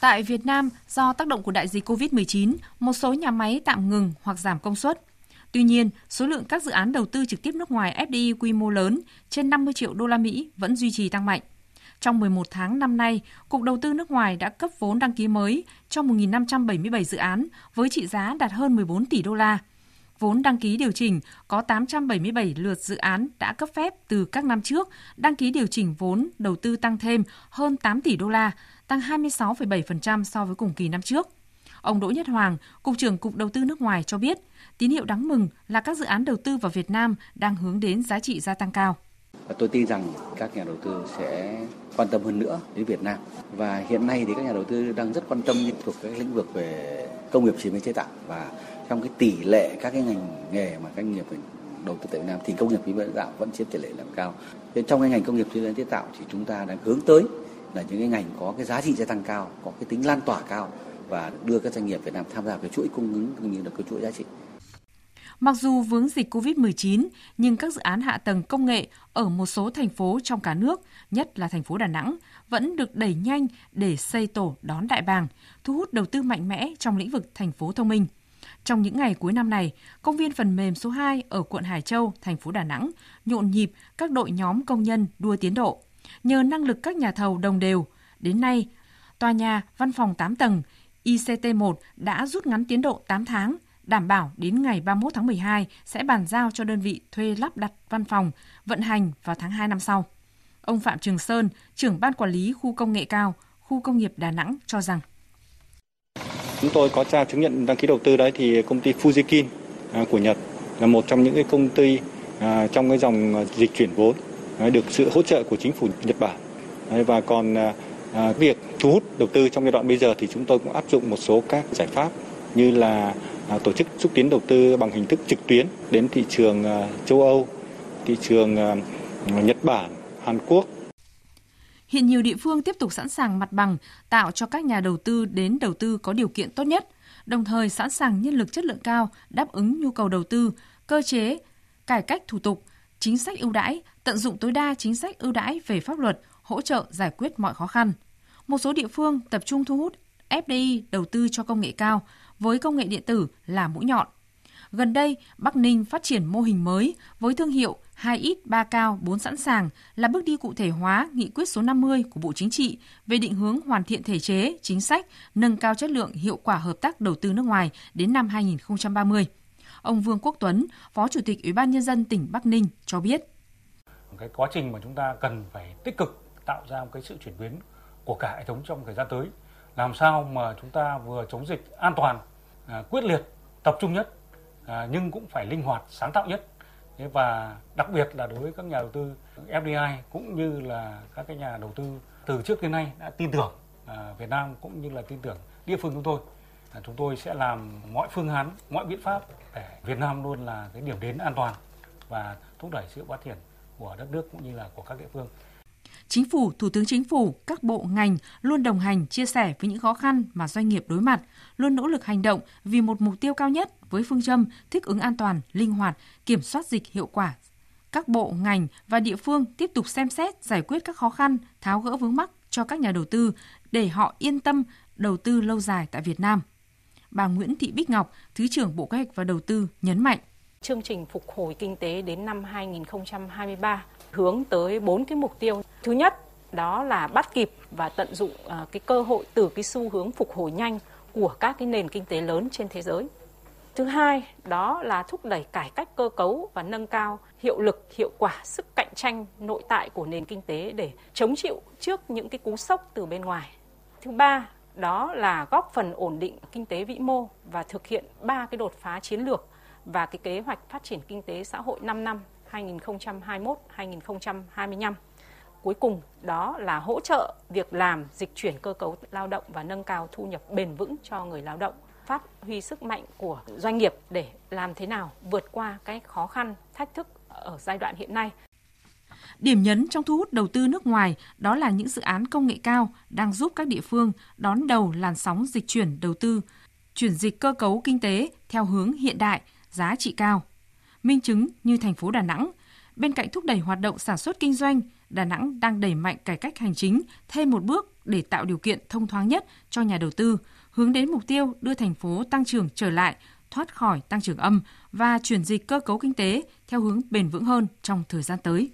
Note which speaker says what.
Speaker 1: Tại Việt Nam, do tác động của đại dịch COVID-19, một số nhà máy tạm ngừng hoặc giảm công suất. Tuy nhiên, số lượng các dự án đầu tư trực tiếp nước ngoài FDI quy mô lớn trên 50 triệu đô la Mỹ vẫn duy trì tăng mạnh. Trong 11 tháng năm nay, Cục Đầu tư nước ngoài đã cấp vốn đăng ký mới cho 1.577 dự án với trị giá đạt hơn 14 tỷ đô la. Vốn đăng ký điều chỉnh có 877 lượt dự án đã cấp phép từ các năm trước, đăng ký điều chỉnh vốn đầu tư tăng thêm hơn 8 tỷ đô la, tăng 26,7% so với cùng kỳ năm trước. Ông Đỗ Nhất Hoàng, Cục trưởng Cục Đầu tư nước ngoài cho biết, tín hiệu đáng mừng là các dự án đầu tư vào Việt Nam đang hướng đến giá trị gia tăng cao.
Speaker 2: Và tôi tin rằng các nhà đầu tư sẽ quan tâm hơn nữa đến Việt Nam. Và hiện nay thì các nhà đầu tư đang rất quan tâm thuộc các lĩnh vực về công nghiệp chế biến chế tạo và trong cái tỷ lệ các cái ngành nghề mà các doanh nghiệp đầu tư tại Việt Nam thì công nghiệp chế biến chế tạo vẫn chiếm tỷ lệ làm cao. Nên trong cái ngành công nghiệp chế biến chế tạo thì chúng ta đang hướng tới là những cái ngành có cái giá trị gia tăng cao, có cái tính lan tỏa cao và đưa các doanh nghiệp Việt Nam tham gia cái chuỗi cung ứng cũng như là cái chuỗi giá trị.
Speaker 1: Mặc dù vướng dịch COVID-19, nhưng các dự án hạ tầng công nghệ ở một số thành phố trong cả nước, nhất là thành phố Đà Nẵng, vẫn được đẩy nhanh để xây tổ đón đại bàng, thu hút đầu tư mạnh mẽ trong lĩnh vực thành phố thông minh. Trong những ngày cuối năm này, công viên phần mềm số 2 ở quận Hải Châu, thành phố Đà Nẵng nhộn nhịp các đội nhóm công nhân đua tiến độ. Nhờ năng lực các nhà thầu đồng đều, đến nay, tòa nhà văn phòng 8 tầng ICT1 đã rút ngắn tiến độ 8 tháng, đảm bảo đến ngày 31 tháng 12 sẽ bàn giao cho đơn vị thuê lắp đặt văn phòng, vận hành vào tháng 2 năm sau. Ông Phạm Trường Sơn, trưởng ban quản lý khu công nghệ cao, khu công nghiệp Đà Nẵng cho rằng
Speaker 3: Chúng tôi có trao chứng nhận đăng ký đầu tư đấy thì công ty Fujikin à, của Nhật là một trong những cái công ty à, trong cái dòng dịch chuyển vốn à, được sự hỗ trợ của chính phủ Nhật Bản. Và còn việc thu hút đầu tư trong giai đoạn bây giờ thì chúng tôi cũng áp dụng một số các giải pháp như là À, tổ chức xúc tiến đầu tư bằng hình thức trực tuyến đến thị trường à, châu Âu, thị trường à, Nhật Bản, Hàn Quốc
Speaker 1: Hiện nhiều địa phương tiếp tục sẵn sàng mặt bằng, tạo cho các nhà đầu tư đến đầu tư có điều kiện tốt nhất, đồng thời sẵn sàng nhân lực chất lượng cao đáp ứng nhu cầu đầu tư, cơ chế, cải cách thủ tục, chính sách ưu đãi, tận dụng tối đa chính sách ưu đãi về pháp luật, hỗ trợ giải quyết mọi khó khăn. Một số địa phương tập trung thu hút FDI đầu tư cho công nghệ cao với công nghệ điện tử là mũi nhọn. Gần đây, Bắc Ninh phát triển mô hình mới với thương hiệu 2 ít 3 cao 4 sẵn sàng là bước đi cụ thể hóa nghị quyết số 50 của Bộ Chính trị về định hướng hoàn thiện thể chế, chính sách, nâng cao chất lượng hiệu quả hợp tác đầu tư nước ngoài đến năm 2030. Ông Vương Quốc Tuấn, Phó Chủ tịch Ủy ban Nhân dân tỉnh Bắc Ninh cho biết.
Speaker 4: Cái quá trình mà chúng ta cần phải tích cực tạo ra một cái sự chuyển biến của cả hệ thống trong thời gian tới. Làm sao mà chúng ta vừa chống dịch an toàn, à, quyết liệt, tập trung nhất, à, nhưng cũng phải linh hoạt, sáng tạo nhất Thế và đặc biệt là đối với các nhà đầu tư FDI cũng như là các cái nhà đầu tư từ trước đến nay đã tin tưởng à, Việt Nam cũng như là tin tưởng địa phương chúng tôi. À, chúng tôi sẽ làm mọi phương án, mọi biện pháp để Việt Nam luôn là cái điểm đến an toàn và thúc đẩy sự phát triển của đất nước cũng như là của các địa phương.
Speaker 1: Chính phủ, Thủ tướng Chính phủ, các bộ ngành luôn đồng hành, chia sẻ với những khó khăn mà doanh nghiệp đối mặt, luôn nỗ lực hành động vì một mục tiêu cao nhất với phương châm thích ứng an toàn, linh hoạt, kiểm soát dịch hiệu quả. Các bộ, ngành và địa phương tiếp tục xem xét giải quyết các khó khăn, tháo gỡ vướng mắc cho các nhà đầu tư để họ yên tâm đầu tư lâu dài tại Việt Nam. Bà Nguyễn Thị Bích Ngọc, Thứ trưởng Bộ Kế hoạch và Đầu tư nhấn mạnh.
Speaker 5: Chương trình phục hồi kinh tế đến năm 2023 hướng tới bốn cái mục tiêu. Thứ nhất, đó là bắt kịp và tận dụng à, cái cơ hội từ cái xu hướng phục hồi nhanh của các cái nền kinh tế lớn trên thế giới. Thứ hai, đó là thúc đẩy cải cách cơ cấu và nâng cao hiệu lực, hiệu quả, sức cạnh tranh nội tại của nền kinh tế để chống chịu trước những cái cú sốc từ bên ngoài. Thứ ba, đó là góp phần ổn định kinh tế vĩ mô và thực hiện ba cái đột phá chiến lược và cái kế hoạch phát triển kinh tế xã hội 5 năm 2021-2025. Cuối cùng đó là hỗ trợ việc làm, dịch chuyển cơ cấu lao động và nâng cao thu nhập bền vững cho người lao động phát huy sức mạnh của doanh nghiệp để làm thế nào vượt qua cái khó khăn, thách thức ở giai đoạn hiện nay.
Speaker 1: Điểm nhấn trong thu hút đầu tư nước ngoài đó là những dự án công nghệ cao đang giúp các địa phương đón đầu làn sóng dịch chuyển đầu tư, chuyển dịch cơ cấu kinh tế theo hướng hiện đại, giá trị cao. Minh chứng như thành phố Đà Nẵng, bên cạnh thúc đẩy hoạt động sản xuất kinh doanh, Đà Nẵng đang đẩy mạnh cải cách hành chính thêm một bước để tạo điều kiện thông thoáng nhất cho nhà đầu tư, hướng đến mục tiêu đưa thành phố tăng trưởng trở lại, thoát khỏi tăng trưởng âm và chuyển dịch cơ cấu kinh tế theo hướng bền vững hơn trong thời gian tới.